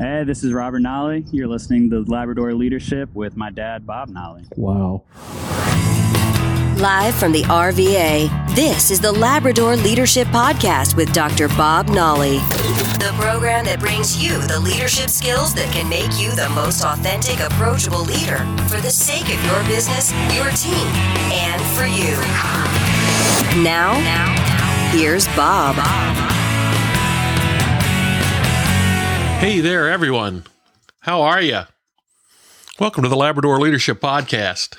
Hey, this is Robert Nolly. You're listening to Labrador Leadership with my dad, Bob Nolly. Wow. Live from the RVA, this is the Labrador Leadership Podcast with Dr. Bob Nolly. The program that brings you the leadership skills that can make you the most authentic, approachable leader for the sake of your business, your team, and for you. Now, here's Bob. Hey there, everyone. How are you? Welcome to the Labrador Leadership Podcast.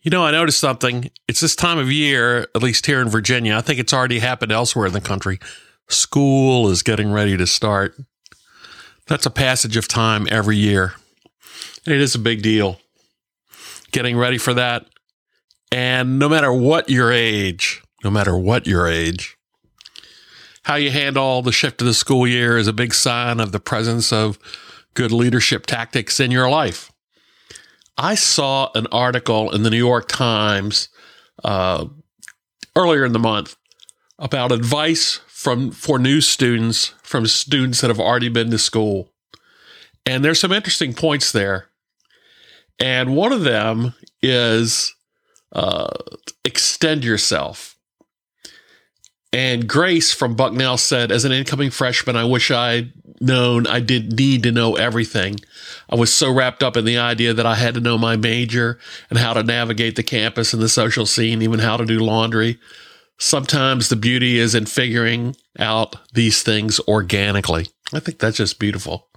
You know, I noticed something. It's this time of year, at least here in Virginia. I think it's already happened elsewhere in the country. School is getting ready to start. That's a passage of time every year. And It is a big deal. Getting ready for that. And no matter what your age, no matter what your age, how you handle the shift of the school year is a big sign of the presence of good leadership tactics in your life. I saw an article in the New York Times uh, earlier in the month about advice from for new students from students that have already been to school, and there's some interesting points there. And one of them is uh, extend yourself. And Grace from Bucknell said, as an incoming freshman, I wish I'd known I did need to know everything. I was so wrapped up in the idea that I had to know my major and how to navigate the campus and the social scene, even how to do laundry. Sometimes the beauty is in figuring out these things organically. I think that's just beautiful.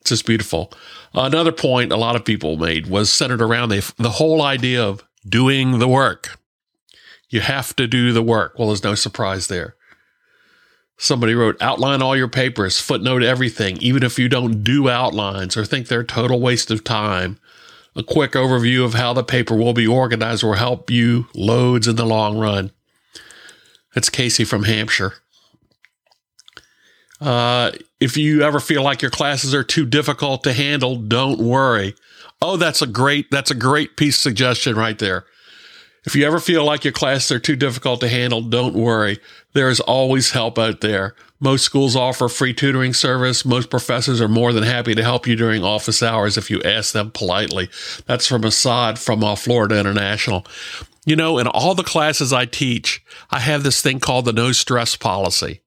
It's just beautiful. Another point a lot of people made was centered around the, the whole idea of doing the work. You have to do the work. Well, there's no surprise there. Somebody wrote, outline all your papers, footnote everything, even if you don't do outlines or think they're a total waste of time. A quick overview of how the paper will be organized will help you loads in the long run. That's Casey from Hampshire. Uh, if you ever feel like your classes are too difficult to handle, don't worry. Oh, that's a great, that's a great piece suggestion right there. If you ever feel like your classes are too difficult to handle, don't worry. There is always help out there. Most schools offer free tutoring service. Most professors are more than happy to help you during office hours if you ask them politely. That's from Assad from uh, Florida International. You know, in all the classes I teach, I have this thing called the no stress policy.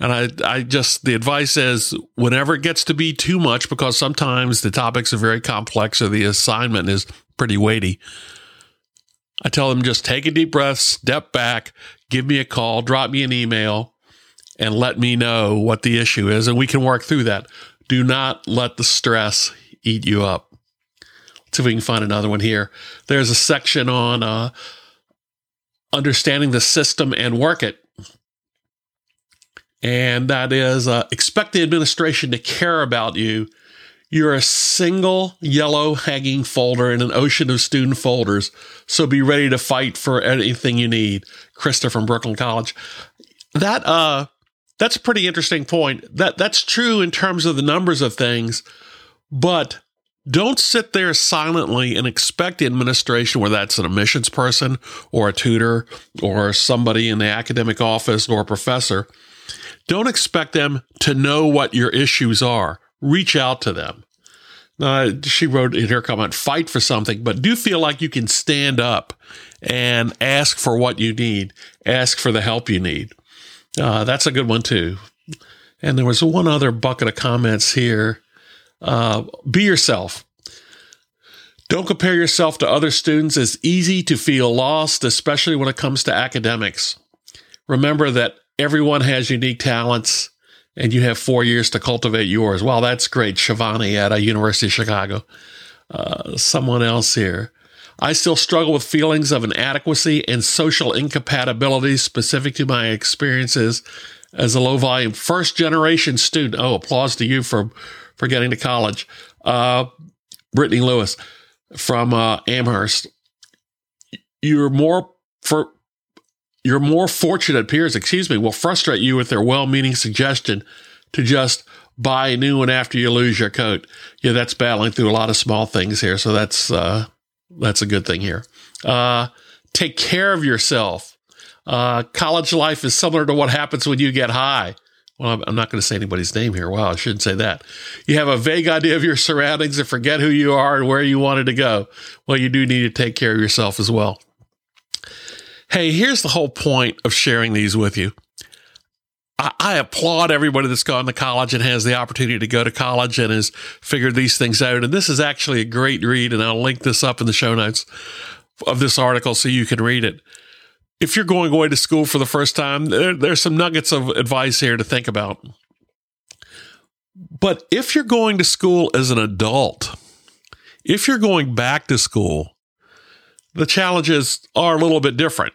And I, I just, the advice is whenever it gets to be too much, because sometimes the topics are very complex or the assignment is pretty weighty, I tell them just take a deep breath, step back, give me a call, drop me an email, and let me know what the issue is, and we can work through that. Do not let the stress eat you up. Let's see if we can find another one here. There's a section on uh, understanding the system and work it. And that is uh, expect the administration to care about you you're a single yellow hanging folder in an ocean of student folders, so be ready to fight for anything you need. Krista from Brooklyn College. That uh that's a pretty interesting point. That that's true in terms of the numbers of things, but don't sit there silently and expect the administration, whether that's an admissions person or a tutor or somebody in the academic office or a professor, don't expect them to know what your issues are reach out to them. Uh, she wrote in her comment, fight for something, but do feel like you can stand up and ask for what you need, ask for the help you need. Uh, that's a good one too. And there was one other bucket of comments here. Uh, be yourself. Don't compare yourself to other students. It's easy to feel lost, especially when it comes to academics. Remember that everyone has unique talents and you have four years to cultivate yours. Wow, that's great. Shivani at a University of Chicago. Uh, someone else here. I still struggle with feelings of inadequacy and social incompatibility specific to my experiences as a low volume first generation student. Oh, applause to you for, for getting to college. Uh, Brittany Lewis from uh, Amherst. You're more for your more fortunate peers, excuse me, will frustrate you with their well meaning suggestion to just buy a new one after you lose your coat. Yeah, that's battling through a lot of small things here. So that's, uh, that's a good thing here. Uh, take care of yourself. Uh, college life is similar to what happens when you get high. well, I'm, I'm not going to say anybody's name here. Wow, I shouldn't say that. You have a vague idea of your surroundings and forget who you are and where you wanted to go. Well, you do need to take care of yourself as well. Hey, here's the whole point of sharing these with you. I, I applaud everybody that's gone to college and has the opportunity to go to college and has figured these things out. And this is actually a great read, and I'll link this up in the show notes of this article so you can read it. If you're going away to school for the first time, there, there's some nuggets of advice here to think about. But if you're going to school as an adult, if you're going back to school, the challenges are a little bit different.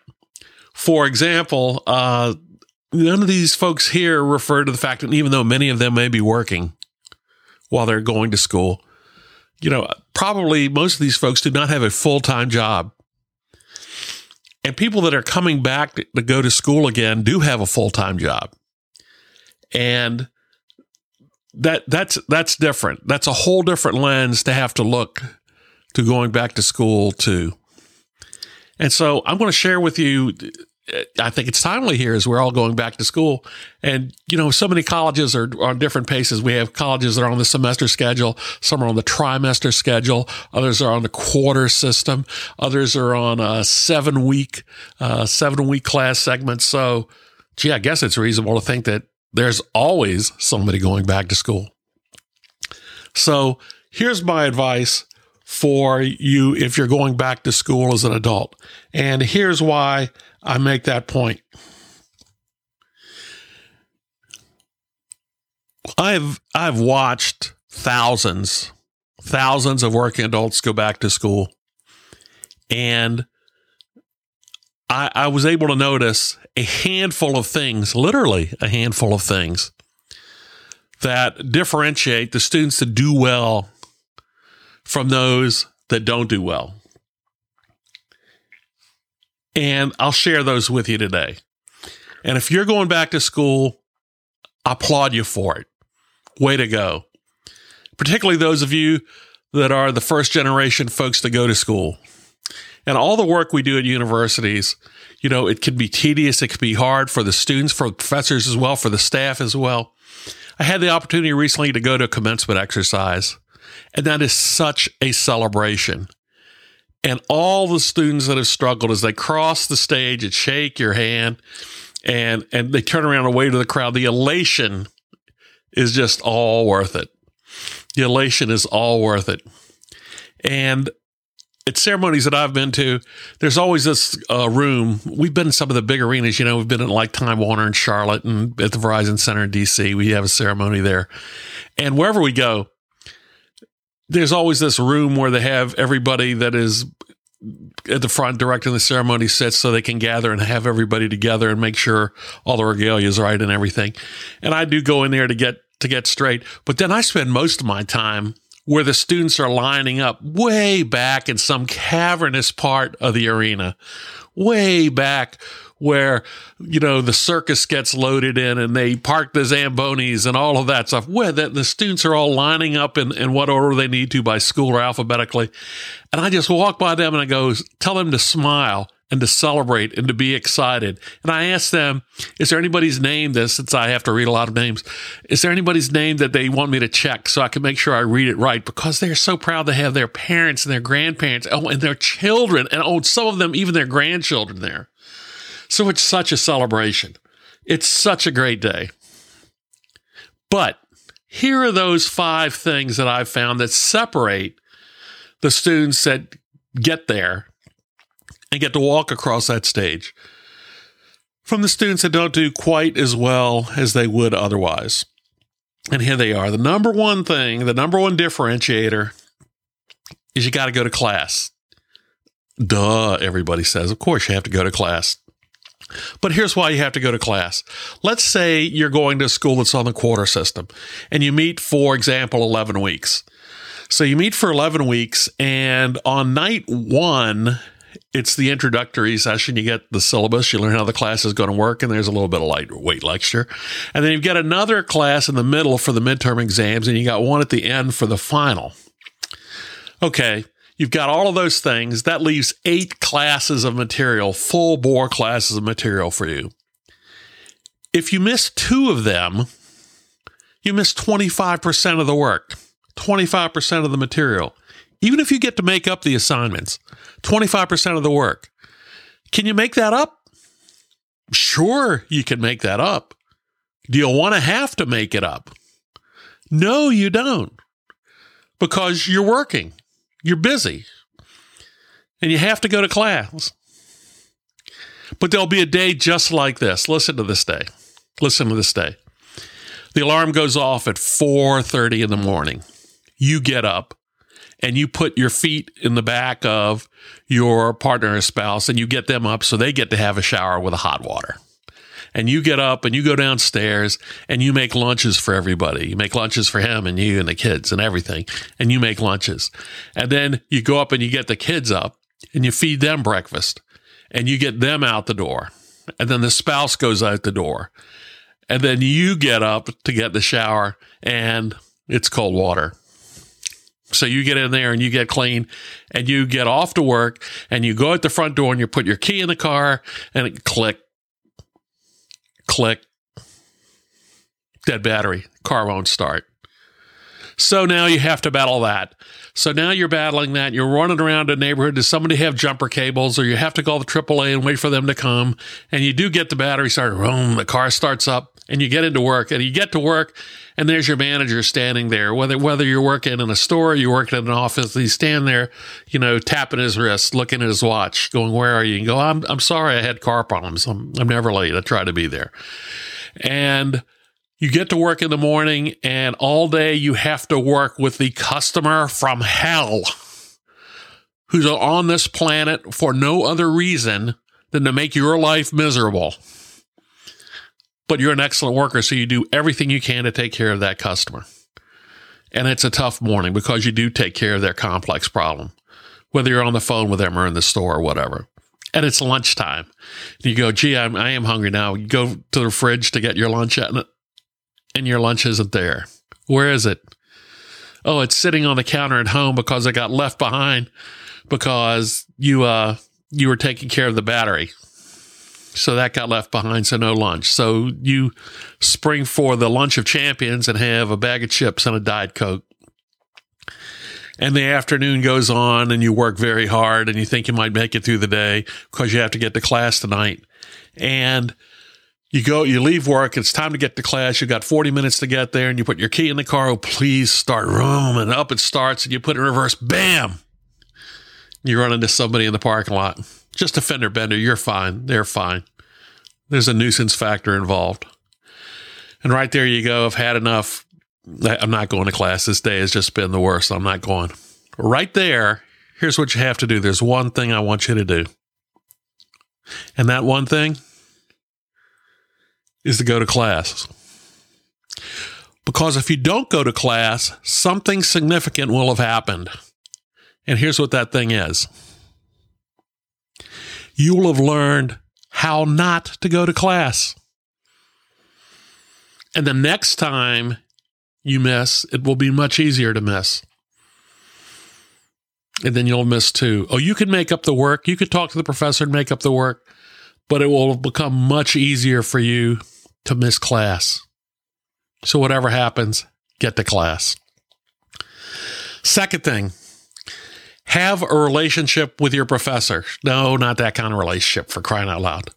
For example, uh, none of these folks here refer to the fact that even though many of them may be working while they're going to school, you know, probably most of these folks do not have a full time job. And people that are coming back to, go to school again do have a full time job. And that that's that's different. That's a whole different lens to have to look to going back to school to. And so I'm going to share with you I think it's timely here as we're all going back to school. And, you know, so many colleges are on different paces. We have colleges that are on the semester schedule. Some are on the trimester schedule. Others are on the quarter system. Others are on a seven week, uh, seven week class segment. So, gee, I guess it's reasonable to think that there's always somebody going back to school. So here's my advice for you if you're going back to school as an adult. And here's why I make that point. I've I've watched thousands, thousands of working adults go back to school. And I, I was able to notice a handful of things, literally a handful of things, that differentiate the students that do well from those that don't do well. And I'll share those with you today. And if you're going back to school, I applaud you for it. Way to go. Particularly those of you that are the first generation folks to go to school. And all the work we do at universities, you know, it can be tedious, it can be hard for the students, for the professors as well, for the staff as well. I had the opportunity recently to go to a commencement exercise, and that is such a celebration and all the students that have struggled as they cross the stage and shake your hand and and they turn around wave to the crowd the elation is just all worth it the elation is all worth it and at ceremonies that I've been to, there's always this uh, room. We've been in some of the big arenas, you know, we've been in like Time Warner in Charlotte and at the Verizon Center in DC. We have a ceremony there. And wherever we go, there's always this room where they have everybody that is at the front directing the ceremony sits so they can gather and have everybody together and make sure all the regalia is right and everything. And I do go in there to get to get straight, but then I spend most of my time where the students are lining up way back in some cavernous part of the arena, way back where, you know, the circus gets loaded in and they park the Zambonis and all of that stuff, where the, the students are all lining up in, in what order they need to by school or alphabetically. And I just walk by them and I go, tell them to smile and to celebrate and to be excited. And I ask them, is there anybody's name this since I have to read a lot of names? Is there anybody's name that they want me to check so I can make sure I read it right? Because they're so proud to have their parents and their grandparents oh, and their children and oh, some of them even their grandchildren there. So it's such a celebration. It's such a great day. But here are those five things that I've found that separate the students that get there and get to walk across that stage from the students that don't do quite as well as they would otherwise. And here they are. The number one thing, the number one differentiator is you got to go to class. Duh, everybody says. Of course, you have to go to class. But here's why you have to go to class. Let's say you're going to a school that's on the quarter system and you meet, for example, 11 weeks. So you meet for 11 weeks, and on night one, it's the introductory session. You get the syllabus, you learn how the class is going to work, and there's a little bit of lightweight lecture. And then you've got another class in the middle for the midterm exams, and you got one at the end for the final. Okay, You've got all of those things. That leaves eight classes of material, full bore classes of material for you. If you miss two of them, you miss 25% of the work, 25% of the material. Even if you get to make up the assignments, 25% of the work. Can you make that up? Sure, you can make that up. Do you want to have to make it up? No, you don't. Because you're working, you're busy, and you have to go to class. But there'll be a day just like this. Listen to this day. Listen to this day. The alarm goes off at 4:30 in the morning. You get up and you put your feet in the back of your partner or spouse and you get them up so they get to have a shower with a hot water. And you get up and you go downstairs and you make lunches for everybody. You make lunches for him and you and the kids and everything. And you make lunches. And then you go up and you get the kids up and you feed them breakfast and you get them out the door. And then the spouse goes out the door. And then you get up to get the shower and it's cold water. So you get in there and you get clean and you get off to work and you go at the front door and you put your key in the car and it click, click, dead battery, car won't start. So now you have to battle that. So now you're battling that. You're running around the neighborhood. Does somebody have jumper cables or you have to call the AAA and wait for them to come? And you do get the battery started. Boom, the car starts up and you get into work and you get to work and there's your manager standing there. Whether, whether you're working in a store, you're working in an office, he's standing there, you know, tapping his wrist, looking at his watch, going, where are you? And go, I'm, I'm sorry. I had car problems. I'm, I'm never late. I try to be there. And, you get to work in the morning, and all day you have to work with the customer from hell who's on this planet for no other reason than to make your life miserable. But you're an excellent worker, so you do everything you can to take care of that customer. And it's a tough morning because you do take care of their complex problem, whether you're on the phone with them or in the store or whatever. And it's lunchtime. You go, gee, I'm, I am hungry now. You go to the fridge to get your lunch, and and your lunch isn't there. Where is it? Oh, it's sitting on the counter at home because it got left behind because you uh you were taking care of the battery. So that got left behind, so no lunch. So you spring for the lunch of champions and have a bag of chips and a Diet Coke. And the afternoon goes on and you work very hard and you think you might make it through the day because you have to get to class tonight. And you go, you leave work, it's time to get to class. You've got 40 minutes to get there, and you put your key in the car. Oh, please start room. And up it starts, and you put it in reverse. Bam! You run into somebody in the parking lot. Just a fender bender. You're fine. They're fine. There's a nuisance factor involved. And right there you go. I've had enough. I'm not going to class. This day has just been the worst. I'm not going. Right there, here's what you have to do. There's one thing I want you to do. And that one thing is to go to class. Because if you don't go to class, something significant will have happened. And here's what that thing is you will have learned how not to go to class. And the next time you miss, it will be much easier to miss. And then you'll miss too. Oh, you can make up the work. You could talk to the professor and make up the work, but it will become much easier for you to miss class. So, whatever happens, get to class. Second thing, have a relationship with your professor. No, not that kind of relationship for crying out loud.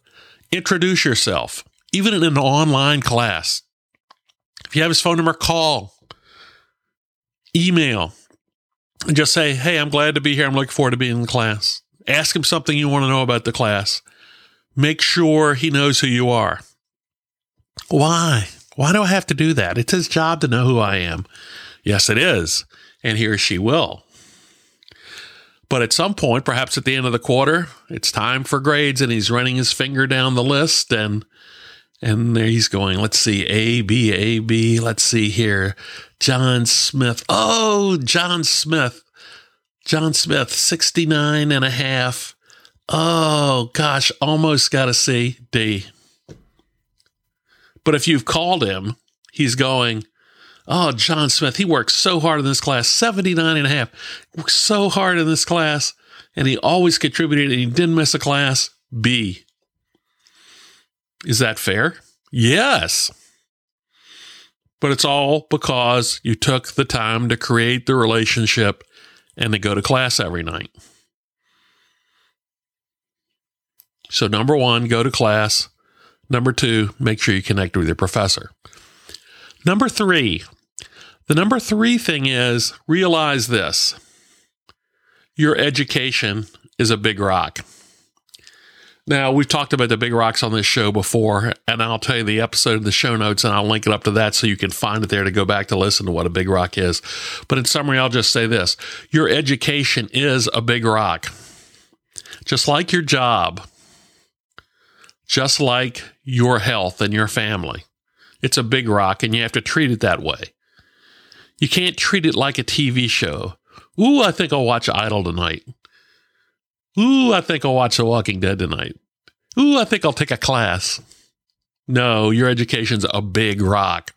Introduce yourself, even in an online class. If you have his phone number, call, email, and just say, Hey, I'm glad to be here. I'm looking forward to being in class. Ask him something you want to know about the class. Make sure he knows who you are. Why? Why do I have to do that? It's his job to know who I am. Yes, it is. And he or she will. But at some point, perhaps at the end of the quarter, it's time for grades and he's running his finger down the list and and there he's going, let's see, A, B, A, B. Let's see here. John Smith. Oh, John Smith. John Smith, 69 and a half. Oh, gosh, almost got a C, D. But if you've called him, he's going, Oh, John Smith, he works so hard in this class, 79 and a half. Works so hard in this class, and he always contributed and he didn't miss a class. B. Is that fair? Yes. But it's all because you took the time to create the relationship and to go to class every night. So, number one, go to class. Number two, make sure you connect with your professor. Number three, the number three thing is realize this your education is a big rock. Now, we've talked about the big rocks on this show before, and I'll tell you the episode in the show notes and I'll link it up to that so you can find it there to go back to listen to what a big rock is. But in summary, I'll just say this your education is a big rock. Just like your job, just like your health and your family. It's a big rock, and you have to treat it that way. You can't treat it like a TV show. Ooh, I think I'll watch Idol tonight. Ooh, I think I'll watch The Walking Dead tonight. Ooh, I think I'll take a class. No, your education's a big rock.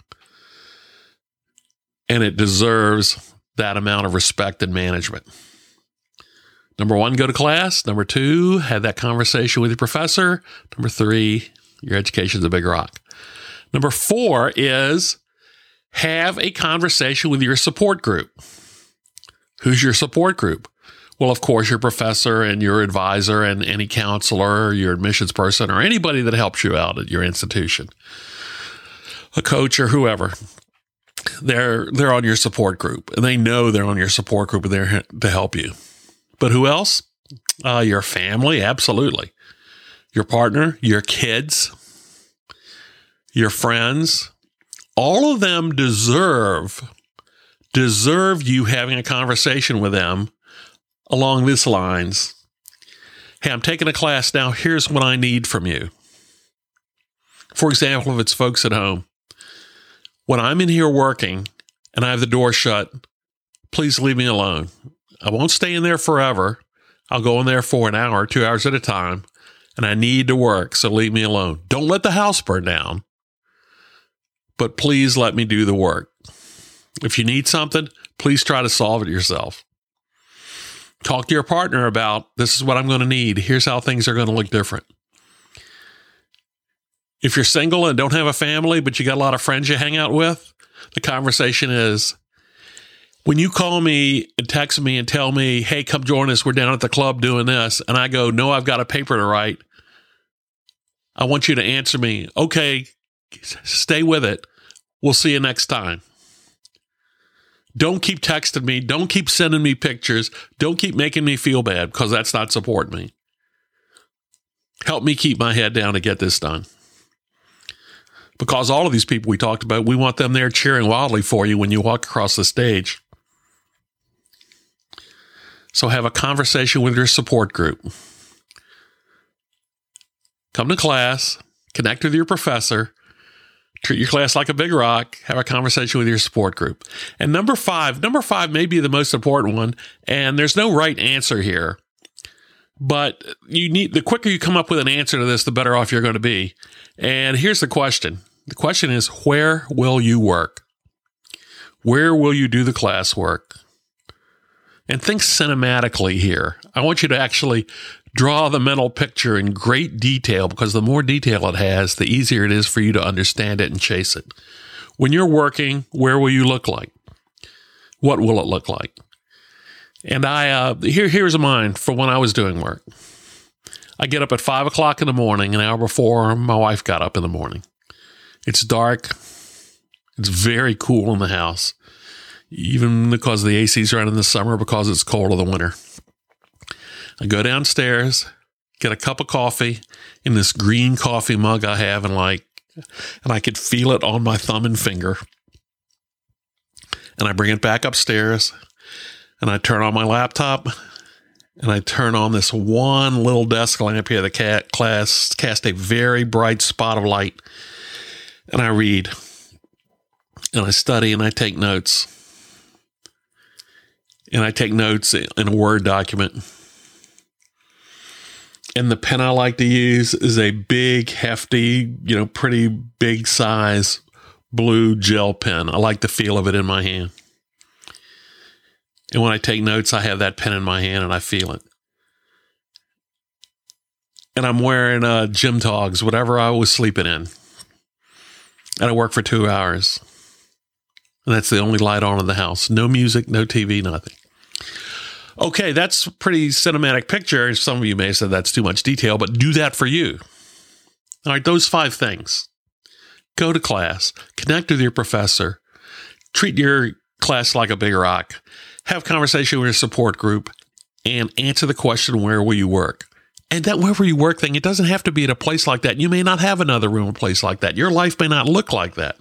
And it deserves that amount of respect and management. Number one, go to class. Number two, have that conversation with your professor. Number three, your education's a big rock. Number four is have a conversation with your support group. Who's your support group? Well, of course, your professor and your advisor and any counselor or your admissions person or anybody that helps you out at your institution, a coach or whoever. They're they're on your support group and they know they're on your support group and they're to help you. But who else? Uh, your family, absolutely. Your partner, your kids, your friends, all of them deserve deserve you having a conversation with them along these lines. Hey, I'm taking a class now. Here's what I need from you. For example, if it's folks at home, when I'm in here working and I have the door shut, please leave me alone. I won't stay in there forever. I'll go in there for an hour, two hours at a time, and I need to work. So leave me alone. Don't let the house burn down, but please let me do the work. If you need something, please try to solve it yourself. Talk to your partner about this is what I'm going to need. Here's how things are going to look different. If you're single and don't have a family, but you got a lot of friends you hang out with, the conversation is when you call me and text me and tell me, hey, come join us, we're down at the club doing this, and I go, no, I've got a paper to write, I want you to answer me, okay, stay with it. We'll see you next time. Don't keep texting me. Don't keep sending me pictures. Don't keep making me feel bad because that's not supporting me. Help me keep my head down to get this done. Because all of these people we talked about, we want them there cheering wildly for you when you walk across the stage. So have a conversation with your support group. Come to class, connect with your professor, treat your class like a big rock, have a conversation with your support group. And number five, number five may be the most important one, and there's no right answer here. But you need the quicker you come up with an answer to this, the better off you're going to be. And here's the question. The question is where will you work? Where will you do the classwork? And think cinematically here. I want you to actually draw the mental picture in great detail because the more detail it has, the easier it is for you to understand it and chase it. When you're working, where will you look like? What will it look like? And I uh, here here's a mine for when I was doing work. I get up at five o'clock in the morning, an hour before my wife got up in the morning. It's dark. It's very cool in the house, even because the AC's running in the summer because it's cold in the winter. I go downstairs, get a cup of coffee in this green coffee mug I have, and like, and I could feel it on my thumb and finger. And I bring it back upstairs, and I turn on my laptop, and I turn on this one little desk lamp here. The cat class cast a very bright spot of light, and I read, and I study, and I take notes, and I take notes in a Word document and the pen I like to use is a big, hefty, you know, pretty big size blue gel pen. I like the feel of it in my hand. And when I take notes, I have that pen in my hand and I feel it. And I'm wearing uh, gym togs, whatever I was sleeping in. and I work for two hours. And that's the only light on in the house. No music, no TV, nothing. Okay, that's a pretty cinematic picture. Some of you may said that's too much detail, but do that for you. All right, those five things. Go to class, connect with your professor, treat your class like a big rock, have conversation with your support group, and answer the question, where will you work? And that wherever you work thing, it doesn't have to be at a place like that. You may not have another room or place like that. Your life may not look like that.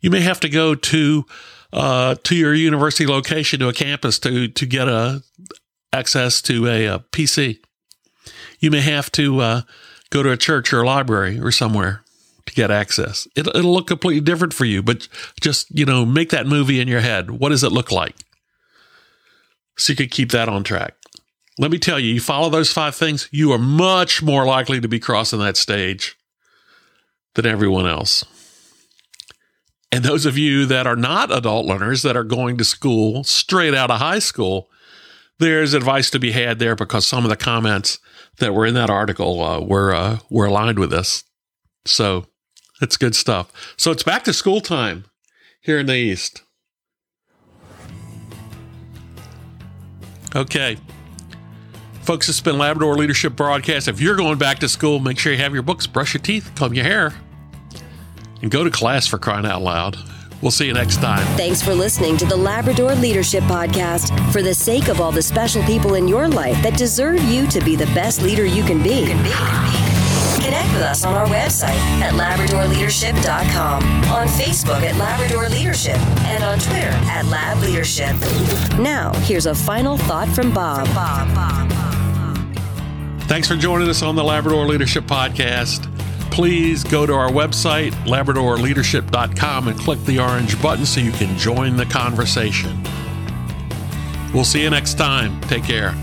You may have to go to uh, to your university location to a campus to to get a access to a, a PC. You may have to uh, go to a church or a library or somewhere to get access. It, it'll look completely different for you, but just you know, make that movie in your head. What does it look like? So you can keep that on track. Let me tell you, you follow those five things, you are much more likely to be crossing that stage than everyone else. And those of you that are not adult learners that are going to school straight out of high school, there's advice to be had there because some of the comments that were in that article uh, were uh, were aligned with this. So it's good stuff. So it's back to school time here in the East. Okay. Folks, it's been Labrador Leadership Broadcast. If you're going back to school, make sure you have your books, brush your teeth, comb your hair, and go to class for crying out loud. We'll see you next time. Thanks for listening to the Labrador Leadership Podcast. For the sake of all the special people in your life that deserve you to be the best leader you can be. Connect with us on our website at LabradorLeadership.com, on Facebook at Labrador Leadership, and on Twitter at Lab Leadership. Now, here's a final thought from Bob. Thanks for joining us on the Labrador Leadership Podcast. Please go to our website, labradorleadership.com, and click the orange button so you can join the conversation. We'll see you next time. Take care.